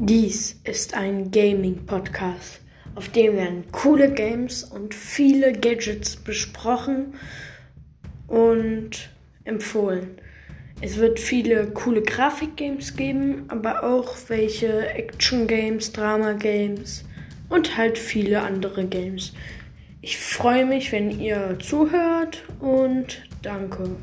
Dies ist ein Gaming-Podcast, auf dem werden coole Games und viele Gadgets besprochen und empfohlen. Es wird viele coole Grafik-Games geben, aber auch welche Action-Games, Drama-Games und halt viele andere Games. Ich freue mich, wenn ihr zuhört und danke.